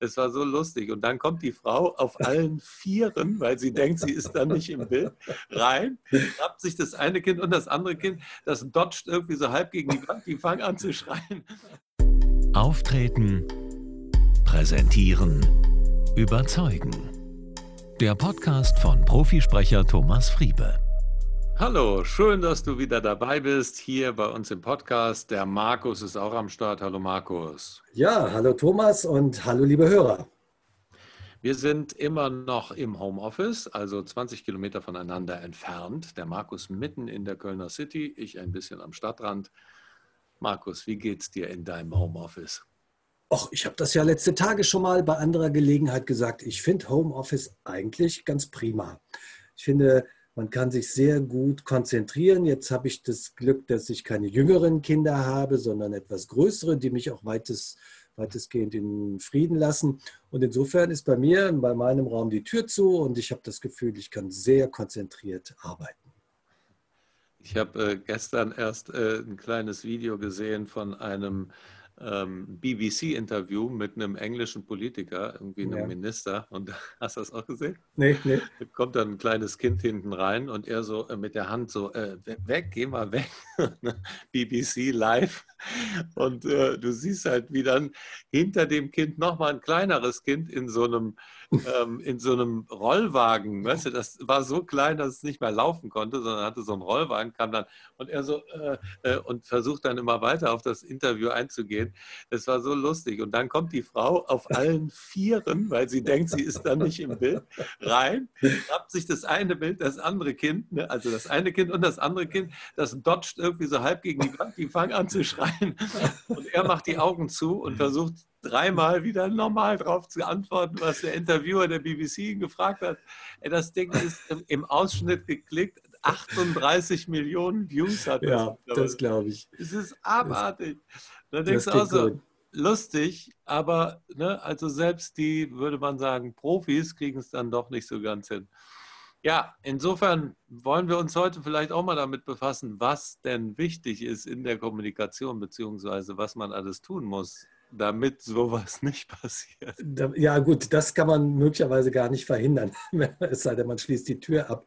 Es war so lustig. Und dann kommt die Frau auf allen Vieren, weil sie denkt, sie ist dann nicht im Bild, rein, schnappt sich das eine Kind und das andere Kind, das dodgt irgendwie so halb gegen die Wand, die fangen an zu schreien. Auftreten, präsentieren, überzeugen. Der Podcast von Profisprecher Thomas Friebe. Hallo, schön, dass du wieder dabei bist hier bei uns im Podcast. Der Markus ist auch am Start. Hallo Markus. Ja, hallo Thomas und hallo liebe Hörer. Wir sind immer noch im Homeoffice, also 20 Kilometer voneinander entfernt. Der Markus mitten in der Kölner City, ich ein bisschen am Stadtrand. Markus, wie geht's dir in deinem Homeoffice? Och, ich habe das ja letzte Tage schon mal bei anderer Gelegenheit gesagt. Ich finde Homeoffice eigentlich ganz prima. Ich finde, man kann sich sehr gut konzentrieren. Jetzt habe ich das Glück, dass ich keine jüngeren Kinder habe, sondern etwas größere, die mich auch weites, weitestgehend in Frieden lassen. Und insofern ist bei mir, bei meinem Raum die Tür zu und ich habe das Gefühl, ich kann sehr konzentriert arbeiten. Ich habe äh, gestern erst äh, ein kleines Video gesehen von einem ähm, BBC-Interview mit einem englischen Politiker, irgendwie einem ja. Minister. Und hast du das auch gesehen? Nee, nee. Da kommt dann ein kleines Kind hinten rein und er so äh, mit der Hand so, äh, weg, geh mal weg. BBC live. Und äh, du siehst halt, wie dann hinter dem Kind nochmal ein kleineres Kind in so einem, ähm, in so einem Rollwagen, weißt du, das war so klein, dass es nicht mehr laufen konnte, sondern hatte so einen Rollwagen, kam dann und er so äh, äh, und versucht dann immer weiter auf das Interview einzugehen. Es war so lustig. Und dann kommt die Frau auf allen Vieren, weil sie denkt, sie ist dann nicht im Bild, rein, schnappt sich das eine Bild, das andere Kind, ne? also das eine Kind und das andere Kind, das dodgt irgendwie so halb gegen die Wand, die fangen an zu schreien. Und er macht die Augen zu und versucht dreimal wieder normal darauf zu antworten, was der Interviewer der BBC gefragt hat. Das Ding ist im Ausschnitt geklickt. 38 Millionen Views hat das. Ja, das glaube ich. Es ist abartig. Da denkst du auch so, gut. lustig, aber ne, also selbst die, würde man sagen, Profis kriegen es dann doch nicht so ganz hin. Ja, insofern wollen wir uns heute vielleicht auch mal damit befassen, was denn wichtig ist in der Kommunikation, beziehungsweise was man alles tun muss, damit sowas nicht passiert. Ja, gut, das kann man möglicherweise gar nicht verhindern, es sei denn, man schließt die Tür ab.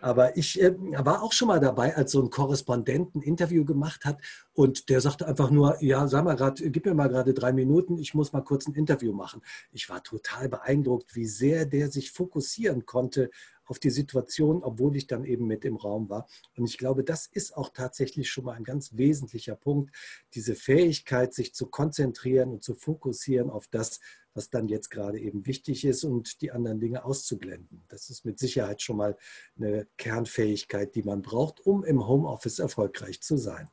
Aber ich äh, war auch schon mal dabei, als so ein Korrespondent ein Interview gemacht hat und der sagte einfach nur: Ja, sag mal gerade, gib mir mal gerade drei Minuten, ich muss mal kurz ein Interview machen. Ich war total beeindruckt, wie sehr der sich fokussieren konnte auf die Situation, obwohl ich dann eben mit im Raum war. Und ich glaube, das ist auch tatsächlich schon mal ein ganz wesentlicher Punkt, diese Fähigkeit, sich zu konzentrieren und zu fokussieren auf das, was dann jetzt gerade eben wichtig ist und die anderen Dinge auszublenden. Das ist mit Sicherheit schon mal eine Kernfähigkeit, die man braucht, um im Homeoffice erfolgreich zu sein.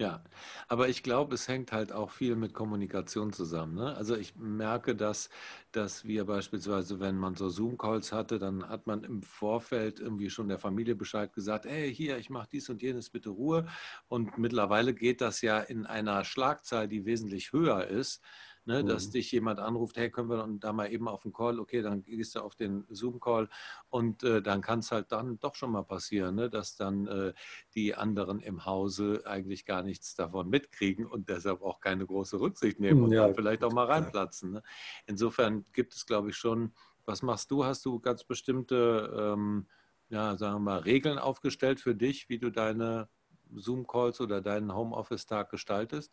Ja, aber ich glaube, es hängt halt auch viel mit Kommunikation zusammen. Ne? Also ich merke, dass, dass wir beispielsweise, wenn man so Zoom-Calls hatte, dann hat man im Vorfeld irgendwie schon der Familie Bescheid gesagt, hey, hier, ich mache dies und jenes, bitte Ruhe. Und mittlerweile geht das ja in einer Schlagzahl, die wesentlich höher ist ne, mhm. dass dich jemand anruft, hey, können wir da mal eben auf den Call, okay, dann gehst du auf den Zoom-Call und äh, dann kann es halt dann doch schon mal passieren, ne, dass dann äh, die anderen im Hause eigentlich gar nichts davon mitkriegen und deshalb auch keine große Rücksicht nehmen und ja, vielleicht auch mal reinplatzen. Ne? Insofern gibt es, glaube ich, schon, was machst du? Hast du ganz bestimmte, ähm, ja, sagen wir mal, Regeln aufgestellt für dich, wie du deine Zoom-Calls oder deinen Homeoffice-Tag gestaltest?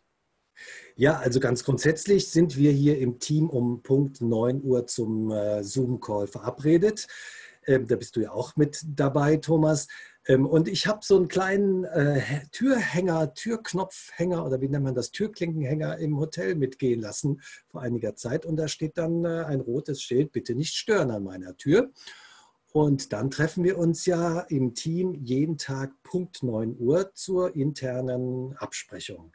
Ja, also ganz grundsätzlich sind wir hier im Team um Punkt 9 Uhr zum äh, Zoom-Call verabredet. Ähm, da bist du ja auch mit dabei, Thomas. Ähm, und ich habe so einen kleinen äh, Türhänger, Türknopfhänger oder wie nennt man das, Türklinkenhänger im Hotel mitgehen lassen vor einiger Zeit. Und da steht dann äh, ein rotes Schild, bitte nicht stören an meiner Tür. Und dann treffen wir uns ja im Team jeden Tag Punkt 9 Uhr zur internen Absprechung.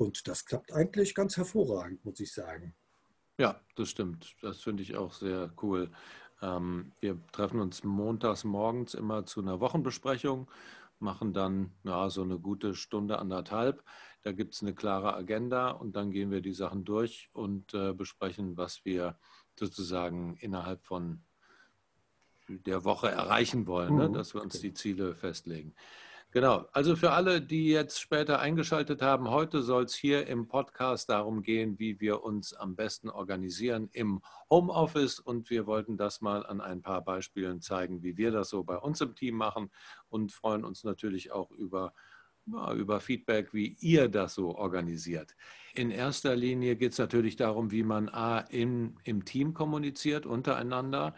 Und das klappt eigentlich ganz hervorragend, muss ich sagen. Ja, das stimmt. Das finde ich auch sehr cool. Ähm, wir treffen uns montags morgens immer zu einer Wochenbesprechung, machen dann ja, so eine gute Stunde, anderthalb. Da gibt es eine klare Agenda und dann gehen wir die Sachen durch und äh, besprechen, was wir sozusagen innerhalb von der Woche erreichen wollen, ne? mhm. ne? dass wir uns die Ziele festlegen. Genau, also für alle, die jetzt später eingeschaltet haben, heute soll es hier im Podcast darum gehen, wie wir uns am besten organisieren im Homeoffice und wir wollten das mal an ein paar Beispielen zeigen, wie wir das so bei uns im Team machen und freuen uns natürlich auch über, über Feedback, wie ihr das so organisiert. In erster Linie geht es natürlich darum, wie man A, in, im Team kommuniziert untereinander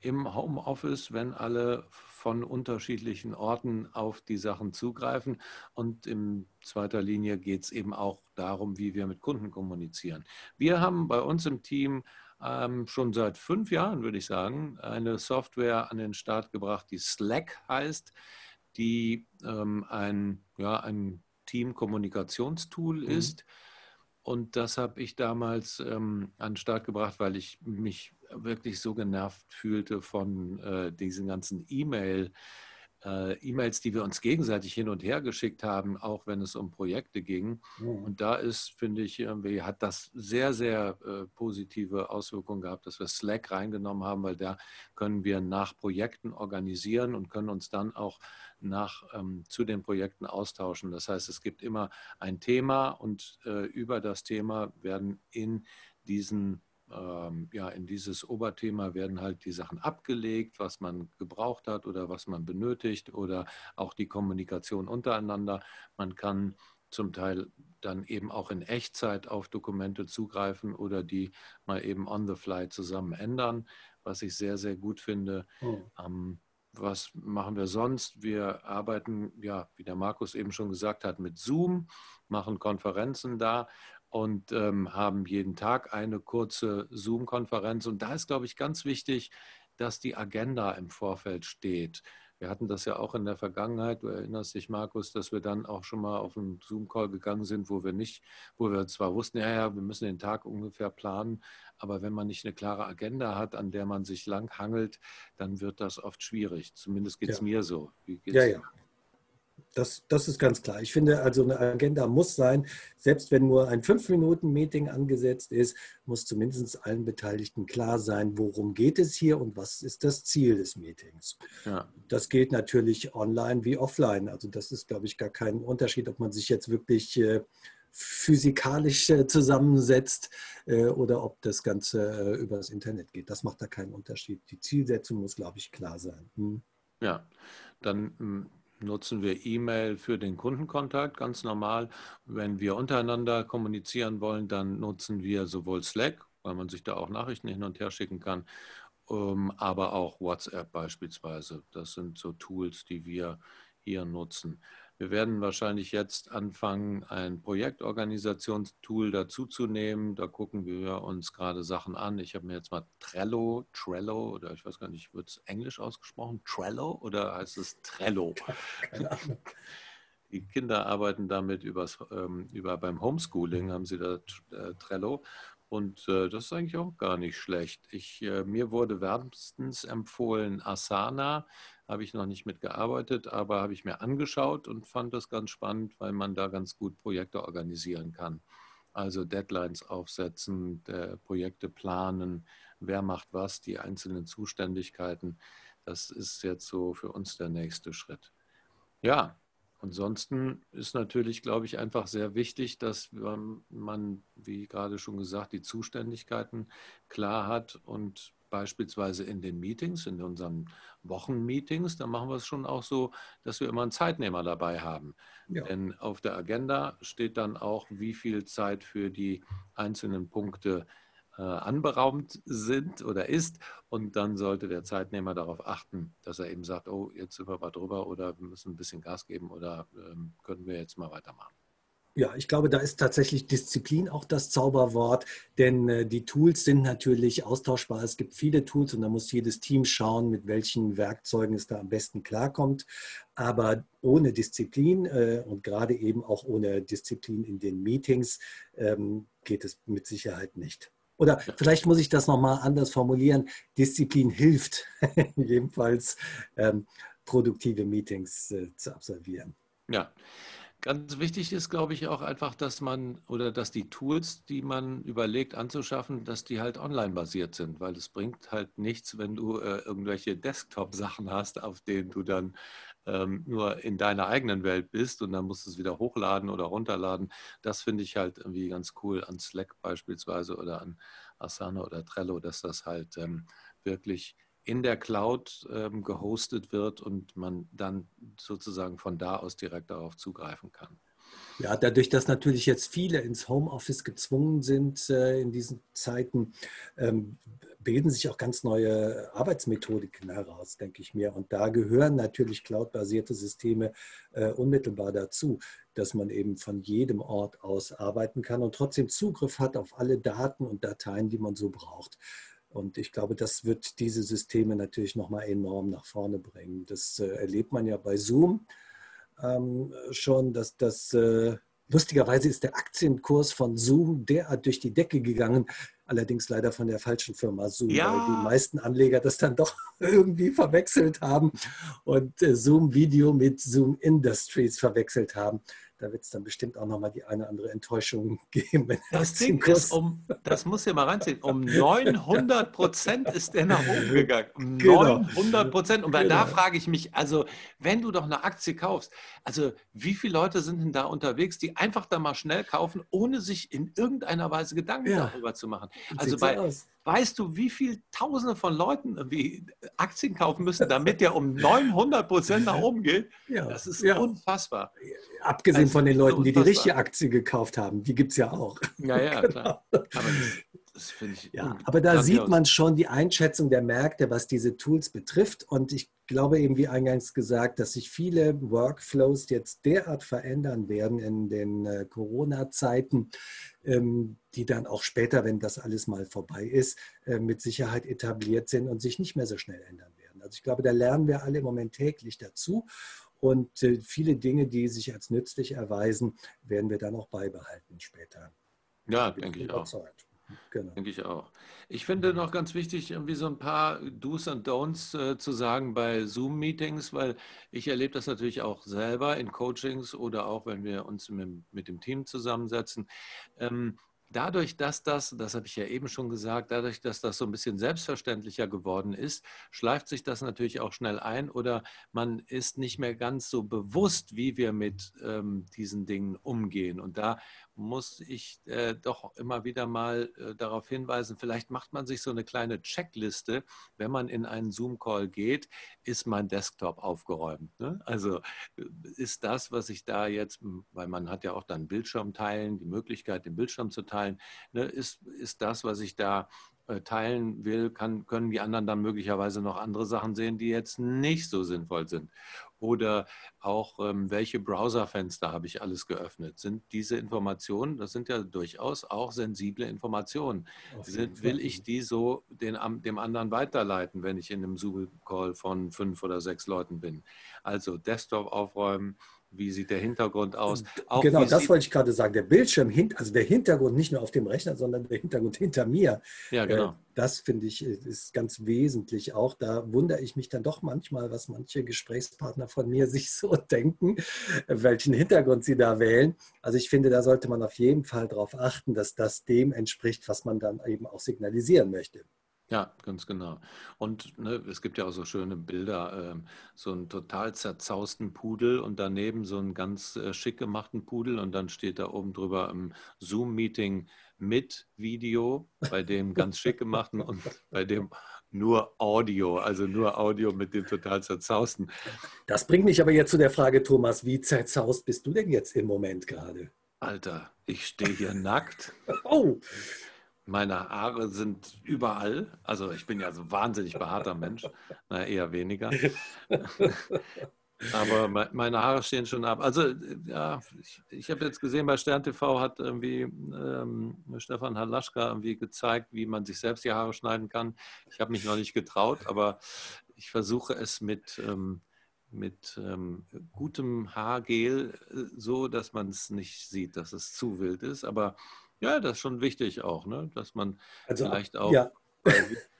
im Homeoffice, wenn alle von unterschiedlichen Orten auf die Sachen zugreifen. Und in zweiter Linie geht es eben auch darum, wie wir mit Kunden kommunizieren. Wir haben bei uns im Team ähm, schon seit fünf Jahren, würde ich sagen, eine Software an den Start gebracht, die Slack heißt, die ähm, ein, ja, ein Team-Kommunikationstool mhm. ist. Und das habe ich damals ähm, an den Start gebracht, weil ich mich wirklich so genervt fühlte von äh, diesen ganzen E-Mail- äh, E-Mails, die wir uns gegenseitig hin und her geschickt haben, auch wenn es um Projekte ging. Mhm. Und da ist, finde ich, irgendwie hat das sehr, sehr äh, positive Auswirkungen gehabt, dass wir Slack reingenommen haben, weil da können wir nach Projekten organisieren und können uns dann auch nach, ähm, zu den Projekten austauschen. Das heißt, es gibt immer ein Thema und äh, über das Thema werden in diesen ähm, ja, in dieses Oberthema werden halt die Sachen abgelegt, was man gebraucht hat oder was man benötigt oder auch die Kommunikation untereinander. Man kann zum Teil dann eben auch in Echtzeit auf Dokumente zugreifen oder die mal eben on the fly zusammen ändern, was ich sehr, sehr gut finde. Oh. Ähm, was machen wir sonst? Wir arbeiten, ja, wie der Markus eben schon gesagt hat, mit Zoom, machen Konferenzen da und ähm, haben jeden Tag eine kurze Zoom-Konferenz. Und da ist, glaube ich, ganz wichtig, dass die Agenda im Vorfeld steht. Wir hatten das ja auch in der Vergangenheit, du erinnerst dich, Markus, dass wir dann auch schon mal auf einen Zoom-Call gegangen sind, wo wir nicht, wo wir zwar wussten, ja, ja, wir müssen den Tag ungefähr planen, aber wenn man nicht eine klare Agenda hat, an der man sich lang hangelt, dann wird das oft schwierig. Zumindest geht es ja. mir so. ja, ja. Das, das ist ganz klar. Ich finde, also eine Agenda muss sein, selbst wenn nur ein Fünf-Minuten-Meeting angesetzt ist, muss zumindest allen Beteiligten klar sein, worum geht es hier und was ist das Ziel des Meetings. Ja. Das gilt natürlich online wie offline. Also das ist, glaube ich, gar kein Unterschied, ob man sich jetzt wirklich äh, physikalisch äh, zusammensetzt äh, oder ob das Ganze über das Internet geht. Das macht da keinen Unterschied. Die Zielsetzung muss, glaube ich, klar sein. Hm. Ja, dann hm, nutzen wir E-Mail für den Kundenkontakt ganz normal. Wenn wir untereinander kommunizieren wollen, dann nutzen wir sowohl Slack, weil man sich da auch Nachrichten hin und her schicken kann, ähm, aber auch WhatsApp beispielsweise. Das sind so Tools, die wir hier nutzen. Wir werden wahrscheinlich jetzt anfangen, ein Projektorganisationstool dazuzunehmen. Da gucken wir uns gerade Sachen an. Ich habe mir jetzt mal Trello, Trello oder ich weiß gar nicht, wird es englisch ausgesprochen? Trello oder heißt es Trello? Keine Ahnung. Die Kinder arbeiten damit übers, ähm, über beim Homeschooling, haben sie da äh, Trello. Und äh, das ist eigentlich auch gar nicht schlecht. Ich, äh, mir wurde wärmstens empfohlen Asana habe ich noch nicht mitgearbeitet, aber habe ich mir angeschaut und fand das ganz spannend, weil man da ganz gut Projekte organisieren kann. Also Deadlines aufsetzen, Projekte planen, wer macht was, die einzelnen Zuständigkeiten. Das ist jetzt so für uns der nächste Schritt. Ja, ansonsten ist natürlich, glaube ich, einfach sehr wichtig, dass man, wie gerade schon gesagt, die Zuständigkeiten klar hat und beispielsweise in den Meetings, in unseren Wochenmeetings, da machen wir es schon auch so, dass wir immer einen Zeitnehmer dabei haben. Ja. Denn auf der Agenda steht dann auch, wie viel Zeit für die einzelnen Punkte äh, anberaumt sind oder ist. Und dann sollte der Zeitnehmer darauf achten, dass er eben sagt, oh, jetzt sind wir mal drüber oder wir müssen ein bisschen Gas geben oder ähm, können wir jetzt mal weitermachen. Ja, ich glaube, da ist tatsächlich Disziplin auch das Zauberwort, denn äh, die Tools sind natürlich austauschbar. Es gibt viele Tools und da muss jedes Team schauen, mit welchen Werkzeugen es da am besten klarkommt. Aber ohne Disziplin äh, und gerade eben auch ohne Disziplin in den Meetings ähm, geht es mit Sicherheit nicht. Oder vielleicht muss ich das nochmal anders formulieren. Disziplin hilft jedenfalls, ähm, produktive Meetings äh, zu absolvieren. Ja, Ganz wichtig ist, glaube ich, auch einfach, dass man oder dass die Tools, die man überlegt anzuschaffen, dass die halt online basiert sind, weil es bringt halt nichts, wenn du äh, irgendwelche Desktop-Sachen hast, auf denen du dann ähm, nur in deiner eigenen Welt bist und dann musst du es wieder hochladen oder runterladen. Das finde ich halt irgendwie ganz cool an Slack beispielsweise oder an Asana oder Trello, dass das halt ähm, wirklich in der Cloud ähm, gehostet wird und man dann sozusagen von da aus direkt darauf zugreifen kann. Ja, dadurch, dass natürlich jetzt viele ins Homeoffice gezwungen sind äh, in diesen Zeiten, ähm, bilden sich auch ganz neue Arbeitsmethodiken heraus, denke ich mir. Und da gehören natürlich cloud-basierte Systeme äh, unmittelbar dazu, dass man eben von jedem Ort aus arbeiten kann und trotzdem Zugriff hat auf alle Daten und Dateien, die man so braucht. Und ich glaube, das wird diese Systeme natürlich nochmal enorm nach vorne bringen. Das äh, erlebt man ja bei Zoom ähm, schon, dass das äh, lustigerweise ist der Aktienkurs von Zoom derart durch die Decke gegangen, allerdings leider von der falschen Firma Zoom, ja. weil die meisten Anleger das dann doch irgendwie verwechselt haben und äh, Zoom Video mit Zoom Industries verwechselt haben da wird es dann bestimmt auch nochmal die eine oder andere Enttäuschung geben. Das Ding ist, um, das muss ihr mal reinziehen, um 900 Prozent ist der nach oben gegangen. Um genau. 900 Prozent. Und genau. da frage ich mich, also wenn du doch eine Aktie kaufst, also wie viele Leute sind denn da unterwegs, die einfach da mal schnell kaufen, ohne sich in irgendeiner Weise Gedanken ja. darüber zu machen? Also bei, aus weißt du, wie viele Tausende von Leuten irgendwie Aktien kaufen müssen, damit der um 900 Prozent nach oben geht? Ja, das ist ja. unfassbar. Abgesehen also, von den Leuten, die die richtige Aktie gekauft haben, die gibt es ja auch. Ja, ja, genau. klar. Aber das, das finde ich. Ja, aber da sieht man schon die Einschätzung der Märkte, was diese Tools betrifft. Und ich glaube eben, wie eingangs gesagt, dass sich viele Workflows jetzt derart verändern werden in den äh, Corona-Zeiten, ähm, die dann auch später, wenn das alles mal vorbei ist, äh, mit Sicherheit etabliert sind und sich nicht mehr so schnell ändern werden. Also ich glaube, da lernen wir alle im Moment täglich dazu. Und äh, viele Dinge, die sich als nützlich erweisen, werden wir dann auch beibehalten später. Ja, denke ich auch. Genau. Denke ich auch. Ich finde noch ganz wichtig, irgendwie so ein paar Do's und Don'ts äh, zu sagen bei Zoom-Meetings, weil ich erlebe das natürlich auch selber in Coachings oder auch, wenn wir uns mit, mit dem Team zusammensetzen. Ähm, dadurch, dass das, das habe ich ja eben schon gesagt, dadurch, dass das so ein bisschen selbstverständlicher geworden ist, schleift sich das natürlich auch schnell ein oder man ist nicht mehr ganz so bewusst, wie wir mit ähm, diesen Dingen umgehen. Und da muss ich äh, doch immer wieder mal äh, darauf hinweisen, vielleicht macht man sich so eine kleine Checkliste, wenn man in einen Zoom-Call geht, ist mein Desktop aufgeräumt. Ne? Also äh, ist das, was ich da jetzt, weil man hat ja auch dann Bildschirm teilen, die Möglichkeit, den Bildschirm zu teilen, ne? ist, ist das, was ich da teilen will, kann, können die anderen dann möglicherweise noch andere Sachen sehen, die jetzt nicht so sinnvoll sind. Oder auch, ähm, welche Browserfenster habe ich alles geöffnet? Sind diese Informationen, das sind ja durchaus auch sensible Informationen, sind, will ich die so den, dem anderen weiterleiten, wenn ich in einem Zoom-Call von fünf oder sechs Leuten bin? Also Desktop aufräumen, wie sieht der Hintergrund aus? Auch genau, das wollte ich gerade sagen. Der Bildschirm, also der Hintergrund nicht nur auf dem Rechner, sondern der Hintergrund hinter mir. Ja, genau. Äh, das finde ich ist ganz wesentlich auch. Da wundere ich mich dann doch manchmal, was manche Gesprächspartner von mir sich so denken, welchen Hintergrund sie da wählen. Also ich finde, da sollte man auf jeden Fall darauf achten, dass das dem entspricht, was man dann eben auch signalisieren möchte. Ja, ganz genau. Und ne, es gibt ja auch so schöne Bilder, ähm, so einen total zerzausten Pudel und daneben so einen ganz äh, schick gemachten Pudel und dann steht da oben drüber im Zoom-Meeting mit Video, bei dem ganz schick gemachten und bei dem nur Audio, also nur Audio mit dem total zerzausten. Das bringt mich aber jetzt zu der Frage, Thomas, wie zerzaust bist du denn jetzt im Moment gerade? Alter, ich stehe hier nackt. Oh, meine Haare sind überall. Also ich bin ja so ein wahnsinnig behaarter Mensch. Na, eher weniger. Aber meine Haare stehen schon ab. Also ja, ich, ich habe jetzt gesehen, bei Stern TV hat irgendwie ähm, Stefan Halaschka irgendwie gezeigt, wie man sich selbst die Haare schneiden kann. Ich habe mich noch nicht getraut, aber ich versuche es mit, ähm, mit ähm, gutem Haargel äh, so, dass man es nicht sieht, dass es zu wild ist. Aber ja, das ist schon wichtig auch, ne? dass man also, vielleicht auch ja. bei,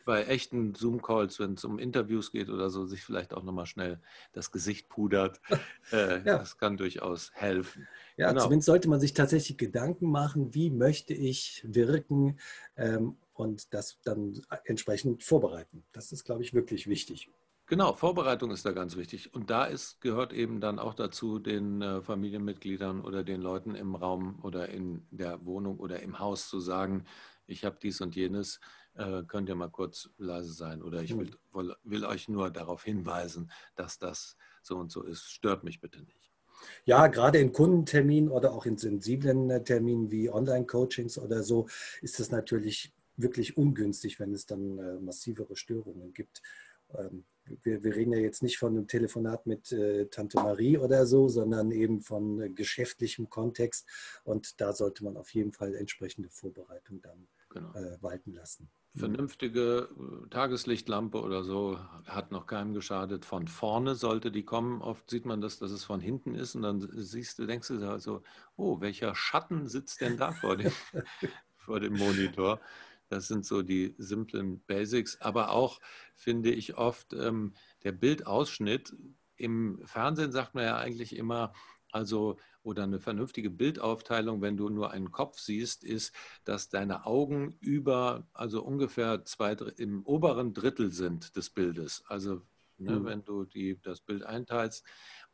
bei echten Zoom-Calls, wenn es um Interviews geht oder so, sich vielleicht auch nochmal schnell das Gesicht pudert. Äh, ja. Das kann durchaus helfen. Ja, genau. zumindest sollte man sich tatsächlich Gedanken machen, wie möchte ich wirken ähm, und das dann entsprechend vorbereiten. Das ist, glaube ich, wirklich wichtig. Genau, Vorbereitung ist da ganz wichtig. Und da ist, gehört eben dann auch dazu, den äh, Familienmitgliedern oder den Leuten im Raum oder in der Wohnung oder im Haus zu sagen, ich habe dies und jenes, äh, könnt ihr mal kurz leise sein oder ich will, will, will euch nur darauf hinweisen, dass das so und so ist. Stört mich bitte nicht. Ja, gerade in Kundenterminen oder auch in sensiblen äh, Terminen wie Online-Coachings oder so ist es natürlich wirklich ungünstig, wenn es dann äh, massivere Störungen gibt. Ähm, wir, wir, reden ja jetzt nicht von einem Telefonat mit äh, Tante Marie oder so, sondern eben von äh, geschäftlichem Kontext. Und da sollte man auf jeden Fall entsprechende Vorbereitung dann genau. äh, walten lassen. Vernünftige äh, Tageslichtlampe oder so hat noch keinem geschadet. Von vorne sollte die kommen. Oft sieht man das, dass es von hinten ist und dann siehst du, denkst du so, oh, welcher Schatten sitzt denn da vor dem, vor dem Monitor? Das sind so die simplen Basics. Aber auch finde ich oft ähm, der Bildausschnitt. Im Fernsehen sagt man ja eigentlich immer, also oder eine vernünftige Bildaufteilung, wenn du nur einen Kopf siehst, ist, dass deine Augen über, also ungefähr zwei im oberen Drittel sind des Bildes. Also ne, mhm. wenn du die, das Bild einteilst.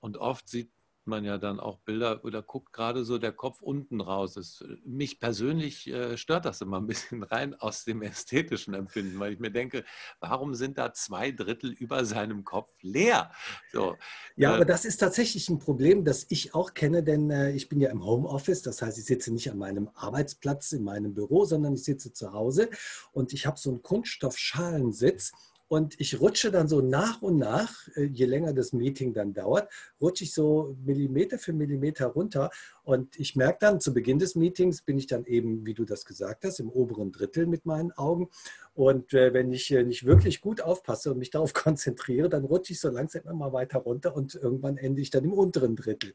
Und oft sieht man ja dann auch Bilder oder guckt gerade so der Kopf unten raus. Das, mich persönlich äh, stört das immer ein bisschen rein aus dem ästhetischen Empfinden, weil ich mir denke, warum sind da zwei Drittel über seinem Kopf leer? So, ja, äh, aber das ist tatsächlich ein Problem, das ich auch kenne, denn äh, ich bin ja im Homeoffice, das heißt, ich sitze nicht an meinem Arbeitsplatz in meinem Büro, sondern ich sitze zu Hause und ich habe so einen Kunststoffschalensitz und ich rutsche dann so nach und nach, äh, je länger das Meeting dann dauert, rutsche ich so Millimeter für Millimeter runter. Und ich merke dann, zu Beginn des Meetings bin ich dann eben, wie du das gesagt hast, im oberen Drittel mit meinen Augen. Und äh, wenn ich äh, nicht wirklich gut aufpasse und mich darauf konzentriere, dann rutsche ich so langsam immer weiter runter und irgendwann ende ich dann im unteren Drittel.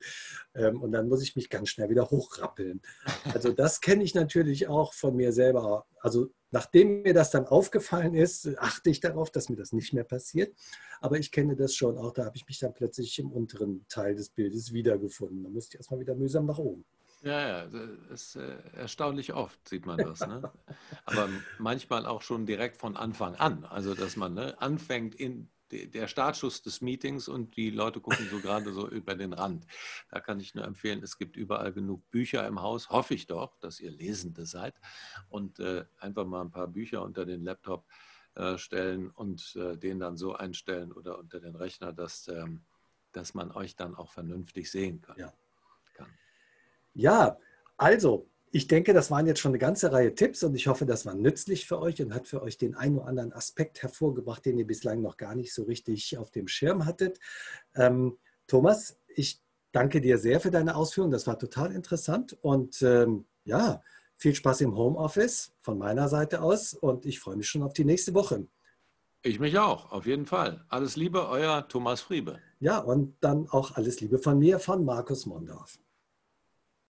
Ähm, und dann muss ich mich ganz schnell wieder hochrappeln. Also das kenne ich natürlich auch von mir selber. Also Nachdem mir das dann aufgefallen ist, achte ich darauf, dass mir das nicht mehr passiert. Aber ich kenne das schon auch, da habe ich mich dann plötzlich im unteren Teil des Bildes wiedergefunden. Da musste ich erstmal wieder mühsam nach oben. Ja, ja, das ist äh, erstaunlich oft, sieht man das. Ne? Aber manchmal auch schon direkt von Anfang an. Also, dass man ne, anfängt, in der Startschuss des Meetings und die Leute gucken so gerade so über den Rand. Da kann ich nur empfehlen, es gibt überall genug Bücher im Haus, hoffe ich doch, dass ihr Lesende seid und äh, einfach mal ein paar Bücher unter den Laptop äh, stellen und äh, den dann so einstellen oder unter den Rechner, dass, ähm, dass man euch dann auch vernünftig sehen kann. Ja, kann. ja also ich denke, das waren jetzt schon eine ganze Reihe Tipps und ich hoffe, das war nützlich für euch und hat für euch den einen oder anderen Aspekt hervorgebracht, den ihr bislang noch gar nicht so richtig auf dem Schirm hattet. Ähm, Thomas, ich danke dir sehr für deine Ausführungen. Das war total interessant und ähm, ja, viel Spaß im Homeoffice von meiner Seite aus und ich freue mich schon auf die nächste Woche. Ich mich auch, auf jeden Fall. Alles Liebe, euer Thomas Friebe. Ja, und dann auch alles Liebe von mir, von Markus Mondorf.